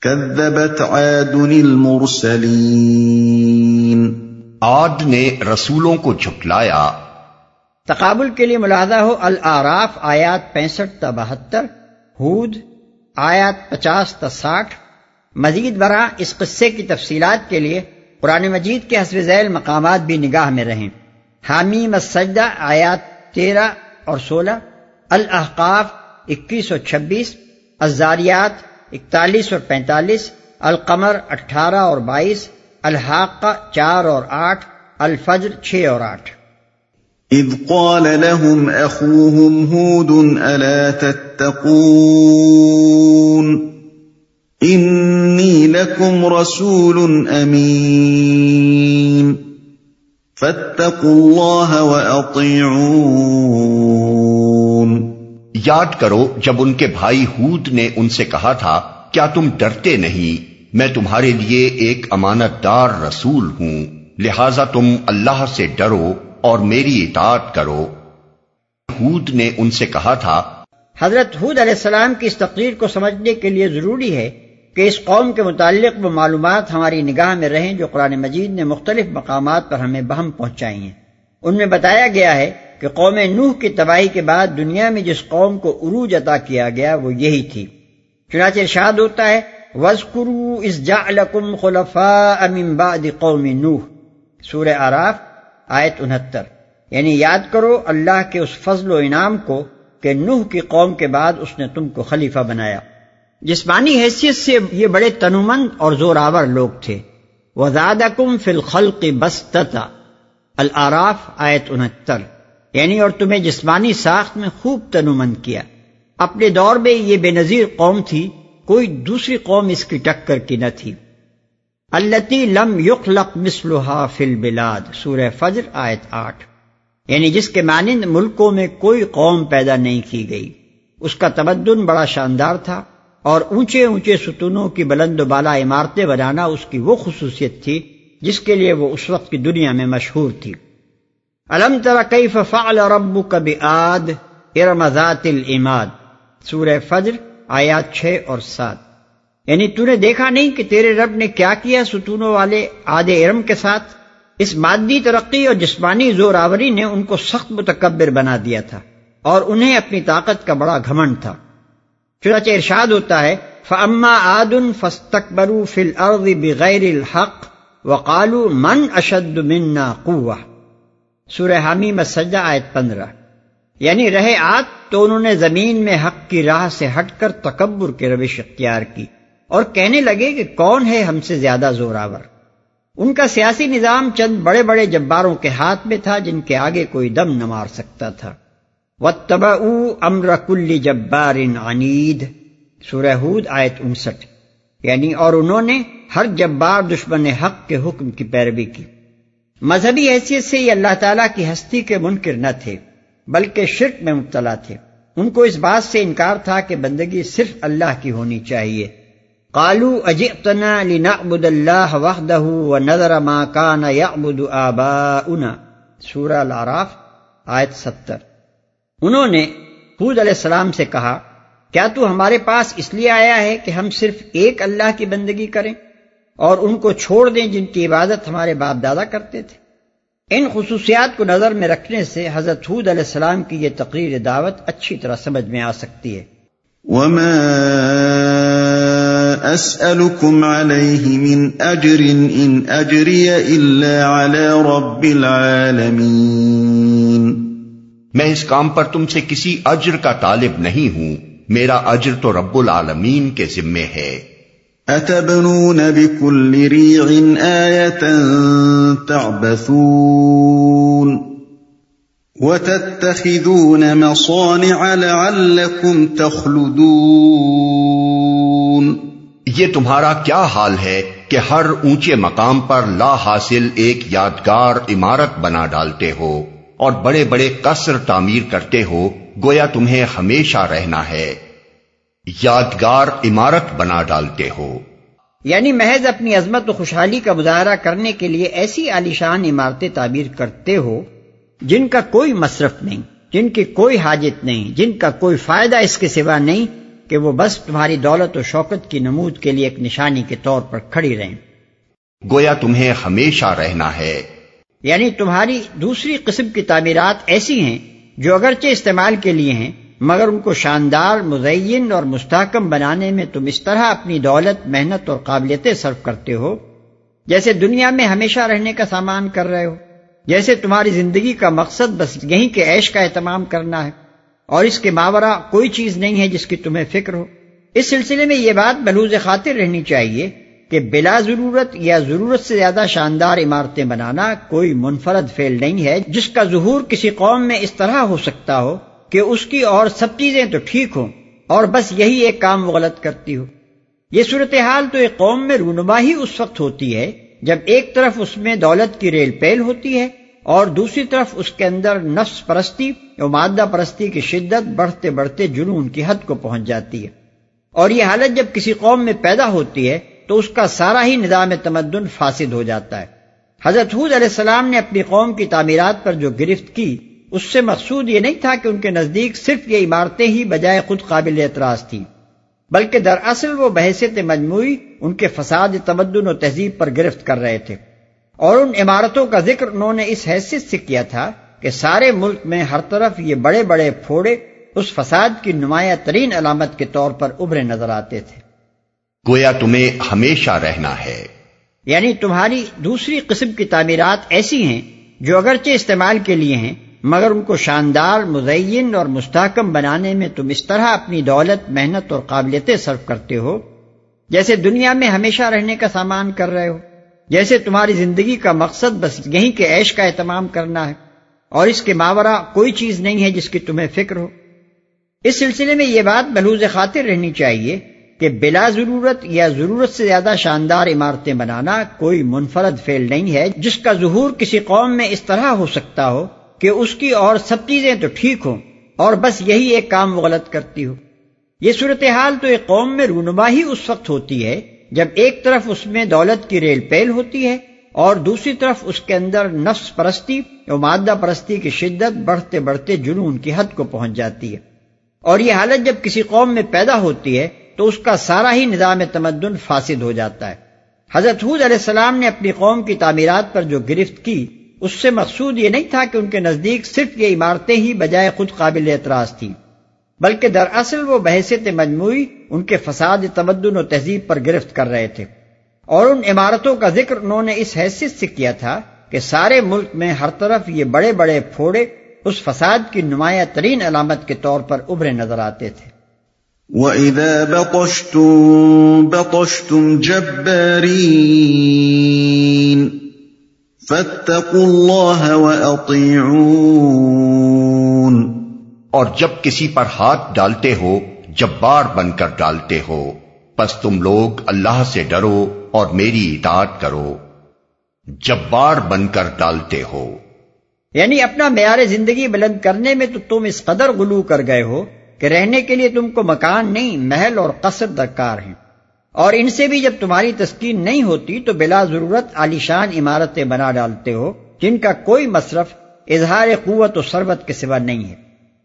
كذبت عاد المرسلين۔ عاد نے رسولوں کو جھٹلایا۔ تقابل کے لیے ملاحظہ ہو العراف آیات پینسٹھ تا بہتر ہود آیات پچاس تا ساٹھ۔ مزید برآں اس قصے کی تفصیلات کے لیے قرآن مجید کے حسب ذیل مقامات بھی نگاہ میں رہیں۔ حامیم السجدہ آیات تیرہ اور سولہ الاحقاف اکیس اور چھبیس الزاریات اکتالیس اور پینتالیس القمر اٹھارہ اور بائیس الحاقہ چار اور آٹھ الفجر چھ اور آٹھ۔ اذ قال لهم اخوهم هود الا تتقون؟ إني لكم رسول أمين. فاتقوا الله وأطيعون. یاد کرو جب ان کے بھائی ہود نے ان سے کہا تھا، کیا تم ڈرتے نہیں؟ میں تمہارے لیے ایک امانت دار رسول ہوں، لہذا تم اللہ سے ڈرو اور میری اطاعت کرو۔ ہود نے ان سے کہا تھا، حضرت حود علیہ السلام کی اس تقریر کو سمجھنے کے لیے ضروری ہے کہ اس قوم کے متعلق وہ معلومات ہماری نگاہ میں رہیں جو قرآن مجید نے مختلف مقامات پر ہمیں بہم پہنچائی ہیں۔ ان میں بتایا گیا ہے کہ قوم نوح کی تباہی کے بعد دنیا میں جس قوم کو عروج عطا کیا گیا وہ یہی تھی۔ چنانچہ ارشاد ہوتا ہے وزقرو اس قوم نوح سورہ آراف آیت انہتر۔ یعنی یاد کرو، اللہ کے اس فضل و انعام کو کہ نوح کی قوم کے بعد اس نے تم کو خلیفہ بنایا۔ جسمانی حیثیت سے یہ بڑے تنومند اور زور آور لوگ تھے۔ وزادہ کم فل خلق بستتا العراف آیت انہتر۔ یعنی اور تمہیں جسمانی ساخت میں خوب تنومند کیا۔ اپنے دور میں یہ بے نظیر قوم تھی، کوئی دوسری قوم اس کی ٹکر کی نہ تھی۔ التی لم یخلق مسلحا فل بلاد سورہ فجر آیت آٹھ۔ یعنی جس کے مانند ملکوں میں کوئی قوم پیدا نہیں کی گئی۔ اس کا تمدن بڑا شاندار تھا اور اونچے اونچے ستونوں کی بلند و بالا عمارتیں بنانا اس کی وہ خصوصیت تھی جس کے لیے وہ اس وقت کی دنیا میں مشہور تھی۔ الم ترا کئی فعل رب کب آد ارم ذات العماد سورہ فجر، آیات چھ اور سات. یعنی تو نے دیکھا نہیں کہ تیرے رب نے کیا کیا ستونوں والے آد ارم کے ساتھ؟ اس مادی ترقی اور جسمانی زور آوری نے ان کو سخت متکبر بنا دیا تھا اور انہیں اپنی طاقت کا بڑا گھمنڈ تھا۔ چنانچہ ارشاد ہوتا ہے فما آدن فستقبرو فل ارد بغیر الحق وقالو من اشد منا قوہ سورہ حامی مسجہ آیت پندرہ۔ یعنی رہے آد تو انہوں نے زمین میں حق کی راہ سے ہٹ کر تکبر کے روش اختیار کی اور کہنے لگے کہ کون ہے ہم سے زیادہ زوراور۔ ان کا سیاسی نظام چند بڑے بڑے جباروں کے ہاتھ میں تھا جن کے آگے کوئی دم نہ مار سکتا تھا۔ امر کل جبار عنید سورہ ہود آیت انسٹھ۔ یعنی اور انہوں نے ہر جبار دشمن حق کے حکم کی پیروی کی۔ مذہبی حیثیت سے یہ اللہ تعالیٰ کی ہستی کے منکر نہ تھے، بلکہ شرک میں مبتلا تھے۔ ان کو اس بات سے انکار تھا کہ بندگی صرف اللہ کی ہونی چاہیے۔ کالو اجتنا لنعبد اللہ وحدہ و نظر ما کان یعبد آباؤنا۔ سورہ العراف، آیت ستر۔ انہوں نے حود علیہ السلام سے کہا، کیا تو ہمارے پاس اس لیے آیا ہے کہ ہم صرف ایک اللہ کی بندگی کریں؟ اور ان کو چھوڑ دیں جن کی عبادت ہمارے باپ دادا کرتے تھے۔ ان خصوصیات کو نظر میں رکھنے سے حضرت حود علیہ السلام کی یہ تقریر دعوت اچھی طرح سمجھ میں آ سکتی ہے۔ وما اسألكم عليه من اجر ان اجري الا على رب العالمين۔ میں اس کام پر تم سے کسی اجر کا طالب نہیں ہوں۔ میرا اجر تو رب العالمین کے ذمے ہے۔ اتبنون بكل ريع آية تعبثون وتتخذون مصانع لعلكم تخلدون یہ تمہارا کیا حال ہے کہ ہر اونچے مقام پر لا حاصل ایک یادگار عمارت بنا ڈالتے ہو اور بڑے بڑے قصر تعمیر کرتے ہو، گویا تمہیں ہمیشہ رہنا ہے۔ یادگار عمارت بنا ڈالتے ہو۔ یعنی محض اپنی عظمت و خوشحالی کا مظاہرہ کرنے کے لیے ایسی عالیشان عمارتیں تعبیر کرتے ہو جن کا کوئی مصرف نہیں جن کی کوئی حاجت نہیں جن کا کوئی فائدہ اس کے سوا نہیں کہ وہ بس تمہاری دولت و شوکت کی نمود کے لیے ایک نشانی کے طور پر کھڑی رہیں۔ گویا تمہیں ہمیشہ رہنا ہے۔ یعنی تمہاری دوسری قسم کی تعمیرات ایسی ہیں جو اگرچہ استعمال کے لیے ہیں مگر ان کو شاندار، مزین اور مستحکم بنانے میں تم اس طرح اپنی دولت، محنت اور قابلیتیں صرف کرتے ہو، جیسے دنیا میں ہمیشہ رہنے کا سامان کر رہے ہو، جیسے تمہاری زندگی کا مقصد بس یہیں کے عیش کا اہتمام کرنا ہے، اور اس کے ماورا کوئی چیز نہیں ہے جس کی تمہیں فکر ہو۔ اس سلسلے میں یہ بات بلوز خاطر رہنی چاہیے کہ بلا ضرورت یا ضرورت سے زیادہ شاندار عمارتیں بنانا کوئی منفرد فیل نہیں ہے جس کا ظہور کسی قوم میں اس طرح ہو سکتا ہو۔ کہ اس کی اور سب چیزیں تو ٹھیک ہوں اور بس یہی ایک کام وہ غلط کرتی ہو۔ یہ صورتحال تو ایک قوم میں رونما ہی اس وقت ہوتی ہے جب ایک طرف اس میں دولت کی ریل پیل ہوتی ہے اور دوسری طرف اس کے اندر نفس پرستی اور مادہ پرستی کی شدت بڑھتے بڑھتے جنون کی حد کو پہنچ جاتی ہے۔ اور یہ حالت جب کسی قوم میں پیدا ہوتی ہے تو اس کا سارا ہی نظام تمدن فاسد ہو جاتا ہے۔ حضرت حود علیہ السلام نے اپنی قوم کی تعمیرات پر جو گرفت کی اس سے مقصود یہ نہیں تھا کہ ان کے نزدیک صرف یہ عمارتیں ہی بجائے خود قابل اعتراض تھیں بلکہ دراصل وہ بحثیت مجموعی ان کے فساد تمدن و تہذیب پر گرفت کر رہے تھے۔ اور ان عمارتوں کا ذکر انہوں نے اس حیثیت سے کیا تھا کہ سارے ملک میں ہر طرف یہ بڑے بڑے پھوڑے اس فساد کی نمایاں ترین علامت کے طور پر ابھرے نظر آتے تھے۔ گویا تمہیں ہمیشہ رہنا ہے۔ یعنی تمہاری دوسری قسم کی تعمیرات ایسی ہیں جو اگرچہ استعمال کے لیے ہیں مگر ان کو شاندار، مزین اور مستحکم بنانے میں تم اس طرح اپنی دولت، محنت اور قابلیتیں صرف کرتے ہو، جیسے دنیا میں ہمیشہ رہنے کا سامان کر رہے ہو، جیسے تمہاری زندگی کا مقصد بس یہیں کے عیش کا اہتمام کرنا ہے، اور اس کے ماورا کوئی چیز نہیں ہے جس کی تمہیں فکر ہو۔ اس سلسلے میں یہ بات بلوز خاطر رہنی چاہیے کہ بلا ضرورت یا ضرورت سے زیادہ شاندار عمارتیں بنانا کوئی منفرد فیل نہیں ہے جس کا ظہور کسی قوم میں اس طرح ہو سکتا ہو۔ کہ اس کی اور سب چیزیں تو ٹھیک ہوں اور بس یہی ایک کام وہ غلط کرتی ہو یہ صورتحال تو ایک قوم میں رونما ہی اس وقت ہوتی ہے جب ایک طرف اس میں دولت کی ریل پیل ہوتی ہے اور دوسری طرف اس کے اندر نفس پرستی اور مادہ پرستی کی شدت بڑھتے بڑھتے جنون کی حد کو پہنچ جاتی ہے۔ اور یہ حالت جب کسی قوم میں پیدا ہوتی ہے تو اس کا سارا ہی نظام تمدن فاسد ہو جاتا ہے۔ حضرت حود علیہ السلام نے اپنی قوم کی تعمیرات پر جو گرفت کی اس سے مقصود یہ نہیں تھا کہ ان کے نزدیک صرف یہ عمارتیں ہی بجائے خود قابل اعتراض تھیں، بلکہ دراصل وہ بحثیت مجموعی ان کے فساد، تمدن و تہذیب پر گرفت کر رہے تھے۔ اور ان عمارتوں کا ذکر انہوں نے اس حیثیت سے کیا تھا کہ سارے ملک میں ہر طرف یہ بڑے بڑے پھوڑے اس فساد کی نمایاں ترین علامت کے طور پر ابھرے نظر آتے تھے۔ وَإِذَا بَطَشْتُم بَطَشْتُم جَبَّارِينَ فَاتَّقُوا اللَّهَ وَأَطِيعُونَ اور جب کسی پر ہاتھ ڈالتے ہو جبار بن کر ڈالتے ہو پس تم لوگ اللہ سے ڈرو اور میری اطاعت کرو۔ جبار بن کر ڈالتے ہو۔ یعنی اپنا معیار زندگی بلند کرنے میں تو تم اس قدر غلو کر گئے ہو کہ رہنے کے لیے تم کو مکان نہیں محل اور قصر درکار ہیں۔ اور ان سے بھی جب تمہاری تسکین نہیں ہوتی تو بلا ضرورت عالیشان عمارتیں بنا ڈالتے ہو، جن کا کوئی مصرف اظہار قوت و سربت کے سوا نہیں ہے۔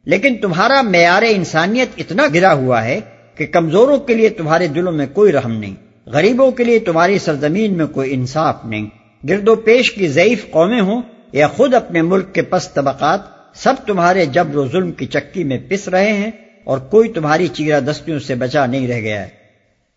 لیکن تمہارا معیار انسانیت اتنا گرا ہوا ہے کہ کمزوروں کے لیے تمہارے دلوں میں کوئی رحم نہیں، غریبوں کے لیے تمہاری سرزمین میں کوئی انصاف نہیں۔ گرد و پیش کی ضعیف قومیں ہوں یا خود اپنے ملک کے پس طبقات، سب تمہارے جبر و ظلم کی چکی میں پس رہے ہیں اور کوئی تمہاری چیرہ دستیوں سے بچا نہیں رہ گیا ہے۔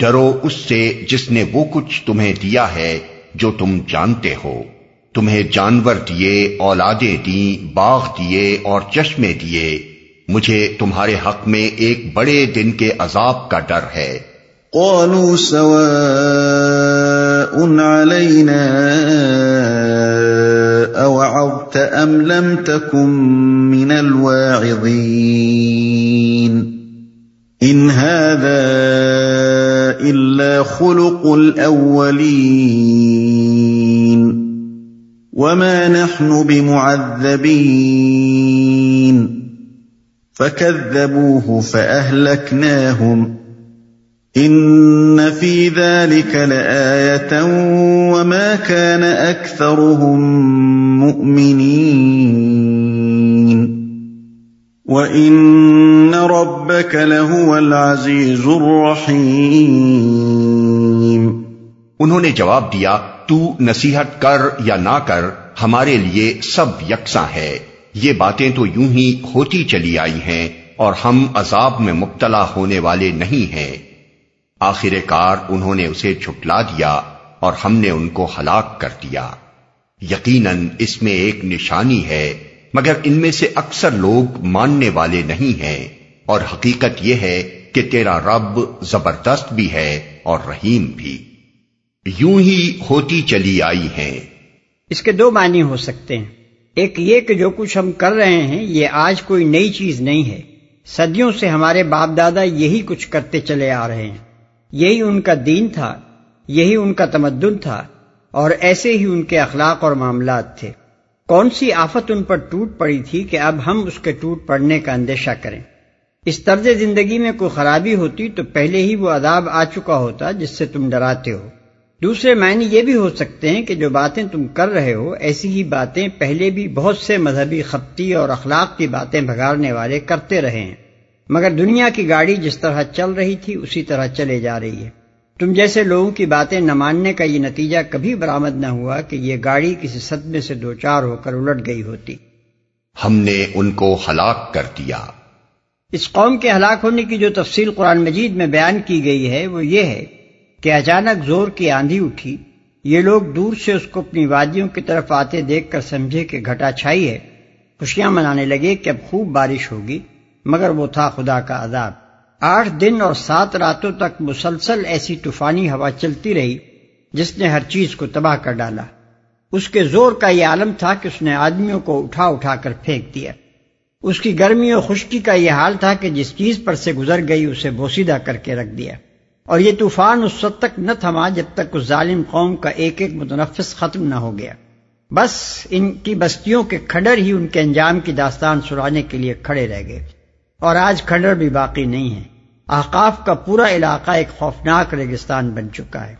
ڈرو اس سے جس نے وہ کچھ تمہیں دیا ہے جو تم جانتے ہو۔ تمہیں جانور دیے، اولادیں دی باغ دیے اور چشمے دیے۔ مجھے تمہارے حق میں ایک بڑے دن کے عذاب کا ڈر ہے۔ قالوا سواء علينا اوعظت ام لم تكن من الواعظين۔ ان هذا إلا خلق الأولين وما نحن بمعذبين فكذبوه فأهلكناهم إن في ذلك لآية وما كان أكثرهم مؤمنين وان ربك لهو العزيز الرحيم انہوں نے جواب دیا، تو نصیحت کر یا نہ کر، ہمارے لیے سب یکساں ہے۔ یہ باتیں تو یوں ہی ہوتی چلی آئی ہیں اور ہم عذاب میں مبتلا ہونے والے نہیں ہیں۔ آخر کار انہوں نے اسے چھٹلا دیا اور ہم نے ان کو ہلاک کر دیا۔ یقیناً اس میں ایک نشانی ہے، مگر ان میں سے اکثر لوگ ماننے والے نہیں ہیں۔ اور حقیقت یہ ہے کہ تیرا رب زبردست بھی ہے اور رحیم بھی۔ یوں ہی ہوتی چلی آئی ہیں۔ اس کے دو معنی ہو سکتے ہیں۔ ایک یہ کہ جو کچھ ہم کر رہے ہیں، یہ آج کوئی نئی چیز نہیں ہے۔ صدیوں سے ہمارے باپ دادا یہی کچھ کرتے چلے آ رہے ہیں۔ یہی ان کا دین تھا، یہی ان کا تمدن تھا، اور ایسے ہی ان کے اخلاق اور معاملات تھے۔ کون سی آفت ان پر ٹوٹ پڑی تھی کہ اب ہم اس کے ٹوٹ پڑنے کا اندیشہ کریں؟ اس طرز زندگی میں کوئی خرابی ہوتی تو پہلے ہی وہ عذاب آ چکا ہوتا جس سے تم ڈراتے ہو۔ دوسرے معنی یہ بھی ہو سکتے ہیں کہ جو باتیں تم کر رہے ہو، ایسی ہی باتیں پہلے بھی بہت سے مذہبی خپتی اور اخلاق کی باتیں بھگارنے والے کرتے رہے ہیں۔ مگر دنیا کی گاڑی جس طرح چل رہی تھی، اسی طرح چلے جا رہی ہے۔ تم جیسے لوگوں کی باتیں نہ ماننے کا یہ نتیجہ کبھی برامد نہ ہوا کہ یہ گاڑی کسی صدمے سے دو چار ہو کر الٹ گئی ہوتی۔ ہم نے ان کو ہلاک کر دیا۔ اس قوم کے ہلاک ہونے کی جو تفصیل قرآن مجید میں بیان کی گئی ہے، وہ یہ ہے کہ اچانک زور کی آندھی اٹھی۔ یہ لوگ دور سے اس کو اپنی وادیوں کی طرف آتے دیکھ کر سمجھے کہ گھٹا چھائی ہے۔ خوشیاں منانے لگے کہ اب خوب بارش ہوگی، مگر وہ تھا خدا کا عذاب۔ آٹھ دن اور سات راتوں تک مسلسل ایسی طوفانی ہوا چلتی رہی، جس نے ہر چیز کو تباہ کر ڈالا۔ اس کے زور کا یہ عالم تھا کہ اس نے آدمیوں کو اٹھا اٹھا کر پھینک دیا۔ اس کی گرمی اور خشکی کا یہ حال تھا کہ جس چیز پر سے گزر گئی اسے بوسیدہ کر کے رکھ دیا۔ اور یہ طوفان اس وقت تک نہ تھما جب تک اس ظالم قوم کا ایک ایک متنفس ختم نہ ہو گیا۔ بس ان کی بستیوں کے کھڈر ہی ان کے انجام کی داستان سنانے کے لیے کھڑے رہ گئے۔ اور آج کھنڈر بھی باقی نہیں ہے۔ احقاف کا پورا علاقہ ایک خوفناک ریگستان بن چکا ہے۔